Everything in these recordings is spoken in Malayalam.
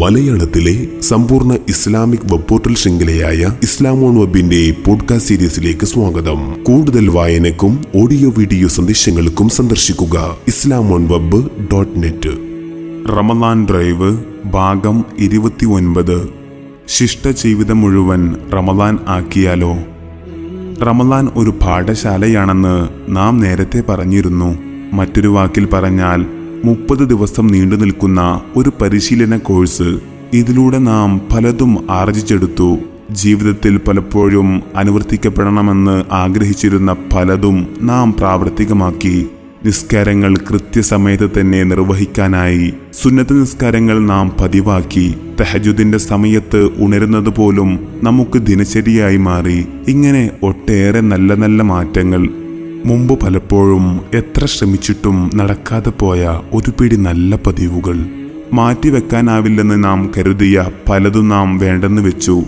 മലയാളത്തിലെ സമ്പൂർണ ഇസ്ലാമിക് വെബ് പോർട്ടൽ ശൃംഖലയായ ഇസ്ലാമോൺ വെബിന്റെ പോഡ്കാസ്റ്റ് സീരീസിലേക്ക് സ്വാഗതം. കൂടുതൽ വായനക്കും ഓഡിയോ വീഡിയോ സന്ദേശങ്ങൾക്കും സന്ദർശിക്കുക Islam on web dot net. Ramadan drive ഭാഗം ഇരുപത്തി ഒൻപത് ശിഷ്ട ജീവിതം മുഴുവൻ റമദാൻ ആക്കിയാലോ? റമദാൻ ഒരു പാഠശാലയാണെന്ന് നാം നേരത്തെ പറഞ്ഞിരുന്നു. മറ്റൊരു വാക്കിൽ പറഞ്ഞാൽ മുപ്പത് ദിവസം നീണ്ടു നിൽക്കുന്ന ഒരു പരിശീലന കോഴ്സ് ഇതിലൂടെ നാം പലതും ആർജിച്ചെടുത്തു. ജീവിതത്തിൽ പലപ്പോഴും അനുവർത്തിക്കപ്പെടണമെന്ന് ആഗ്രഹിച്ചിരുന്ന പലതും നാം പ്രാവർത്തികമാക്കി. നിസ്കാരങ്ങൾ കൃത്യസമയത്ത് തന്നെ നിർവഹിക്കാനായി സുന്നത്ത് നിസ്കാരങ്ങൾ നാം പതിവാക്കി. തെഹജുദിന്റെ സമയത്ത് ഉണരുന്നത് പോലും നമുക്ക് ദിനചര്യയായി മാറി. ഇങ്ങനെ ഒട്ടേറെ നല്ല നല്ല മാറ്റങ്ങൾ മുമ്പ് പലപ്പോഴും എത്ര ശ്രമിച്ചിട്ടും നടക്കാതെ പോയ ഒരു പിടി നല്ല പതിവുകൾ മാറ്റിവെക്കാനാവില്ലെന്ന് നാം കരുതിയ പലതും നാം വേണ്ടെന്ന് വെച്ചു.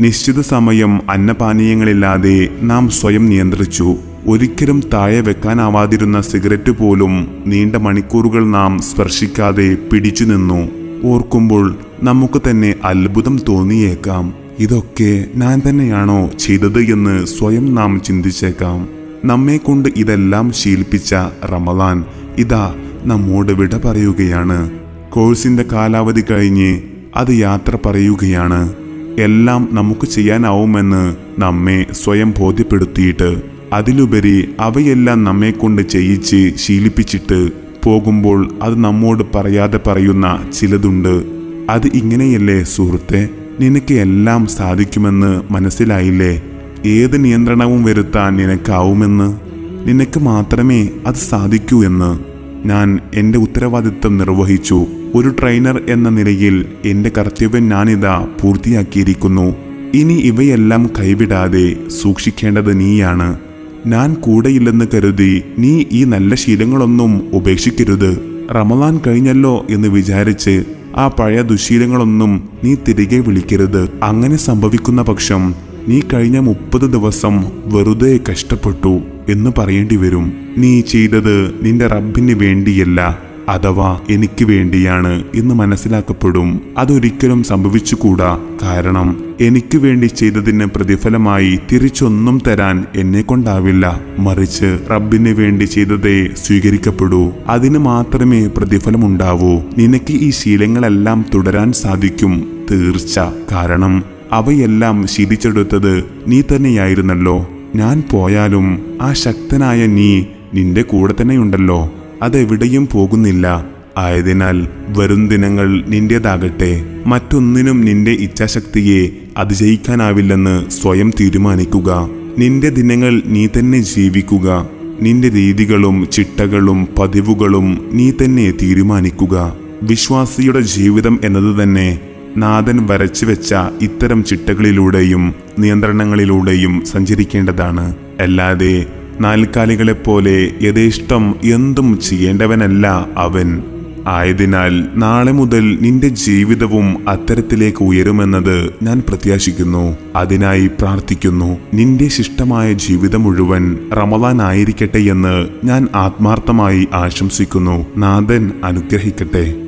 നിശ്ചിത സമയം അന്നപാനീയങ്ങളില്ലാതെ നാം സ്വയം നിയന്ത്രിച്ചു. ഒരിക്കലും താഴെ വെക്കാനാവാതിരുന്ന സിഗരറ്റ് പോലും നീണ്ട മണിക്കൂറുകൾ നാം സ്പർശിക്കാതെ പിടിച്ചു നിന്നു. ഓർക്കുമ്പോൾ നമുക്ക് തന്നെ അത്ഭുതം തോന്നിയേക്കാം. ഇതൊക്കെ ഞാൻ തന്നെയാണോ ചെയ്തത് എന്ന് സ്വയം നാം ചിന്തിച്ചേക്കാം. നമ്മെ കൊണ്ട് ഇതെല്ലാം ശീലിപ്പിച്ച റമദാൻ ഇതാ നമ്മോട് വിട പറയുകയാണ്. കോഴ്സിന്റെ കാലാവധി കഴിഞ്ഞ് അത് യാത്ര പറയുകയാണ്. എല്ലാം നമുക്ക് ചെയ്യാനാവുമെന്ന് നമ്മെ സ്വയം ബോധ്യപ്പെടുത്തിയിട്ട് അതിലുപരി അവയെല്ലാം നമ്മെ കൊണ്ട് ചെയ്യിച്ച് ശീലിപ്പിച്ചിട്ട് പോകുമ്പോൾ അത് നമ്മോട് പറയാതെ പറയുന്ന ചിലതുണ്ട്. അത് ഇങ്ങനെയല്ലേ സുഹൃത്തെ? നിനക്ക് എല്ലാം സാധിക്കുമെന്ന് മനസ്സിലായില്ലേ? ഏത് നിയന്ത്രണവും വരുത്താൻ നിനക്കാവുമെന്ന് നിനക്ക് മാത്രമേ അത് സാധിക്കൂ എന്ന് ഞാൻ എന്റെ ഉത്തരവാദിത്വം നിർവഹിച്ചു. ഒരു ട്രെയിനർ എന്ന നിലയിൽ എന്റെ കർത്തവ്യം ഞാനിതാ പൂർത്തിയാക്കിയിരിക്കുന്നു. ഇനി ഇവയെല്ലാം കൈവിടാതെ സൂക്ഷിക്കേണ്ടത് നീയാണ്. ഞാൻ കൂടെയില്ലെന്ന് കരുതി നീ ഈ നല്ല ശീലങ്ങളൊന്നും ഉപേക്ഷിക്കരുത്. റമദാൻ കഴിഞ്ഞല്ലോ എന്ന് വിചാരിച്ച് ആ പഴയ ദുശീലങ്ങളൊന്നും നീ തിരികെ വിളിക്കരുത്. അങ്ങനെ സംഭവിക്കുന്ന പക്ഷം നീ കഴിഞ്ഞ മുപ്പത് ദിവസം വെറുതെ കഷ്ടപ്പെട്ടു എന്ന് പറയേണ്ടി വരും. നീ ചെയ്തത് നിന്റെ റബ്ബിന് വേണ്ടിയല്ല അഥവാ എനിക്ക് വേണ്ടിയാണ് എന്ന് മനസ്സിലാക്കപ്പെടും. അതൊരിക്കലും സംഭവിച്ചുകൂടാ. കാരണം എനിക്ക് വേണ്ടി ചെയ്തതിന് പ്രതിഫലമായി തിരിച്ചൊന്നും തരാൻ എന്നെ കൊണ്ടാവില്ല. മറിച്ച് റബ്ബിന് വേണ്ടി ചെയ്തതേ സ്വീകരിക്കപ്പെടൂ. അതിന് മാത്രമേ പ്രതിഫലമുണ്ടാവൂ. നിനക്ക് ഈ ശീലങ്ങളെല്ലാം തുടരാൻ സാധിക്കും തീർച്ച. കാരണം അവയെല്ലാം ശീലിച്ചെടുത്തത് നീ തന്നെയായിരുന്നല്ലോ. ഞാൻ പോയാലും ആ ശക്തനായ നീ നിന്റെ കൂടെ തന്നെയുണ്ടല്ലോ. അതെവിടെയും പോകുന്നില്ല. ആയതിനാൽ വരും ദിനങ്ങൾ നിന്റേതാകട്ടെ. മറ്റൊന്നിനും നിന്റെ ഇച്ഛാശക്തിയെ അതിജയിക്കാനാവില്ലെന്ന് സ്വയം തീരുമാനിക്കുക. നിന്റെ ദിനങ്ങൾ നീ തന്നെ ജീവിക്കുക. നിന്റെ രീതികളും ചിട്ടകളും പതിവുകളും നീ തന്നെ തീരുമാനിക്കുക. വിശ്വാസിയുടെ ജീവിതം എന്നത് തന്നെ നാഥൻ വരച്ചു വെച്ച ഇത്തരം ചിട്ടകളിലൂടെയും നിയന്ത്രണങ്ങളിലൂടെയും സഞ്ചരിക്കേണ്ടതാണ്. അല്ലാതെ നാൽക്കാലികളെപ്പോലെ യഥേഷ്ടം എന്തും ചെയ്യേണ്ടവനല്ല അവൻ. ആയതിനാൽ നാളെ മുതൽ നിന്റെ ജീവിതവും അത്തരത്തിലേക്ക് ഉയരുമെന്നത് ഞാൻ പ്രത്യാശിക്കുന്നു. അതിനായി പ്രാർത്ഥിക്കുന്നു. നിന്റെ ശിഷ്ടമായ ജീവിതം മുഴുവൻ റമദാൻ ആയിരിക്കട്ടെ എന്ന് ഞാൻ ആത്മാർത്ഥമായി ആശംസിക്കുന്നു. നാഥൻ അനുഗ്രഹിക്കട്ടെ.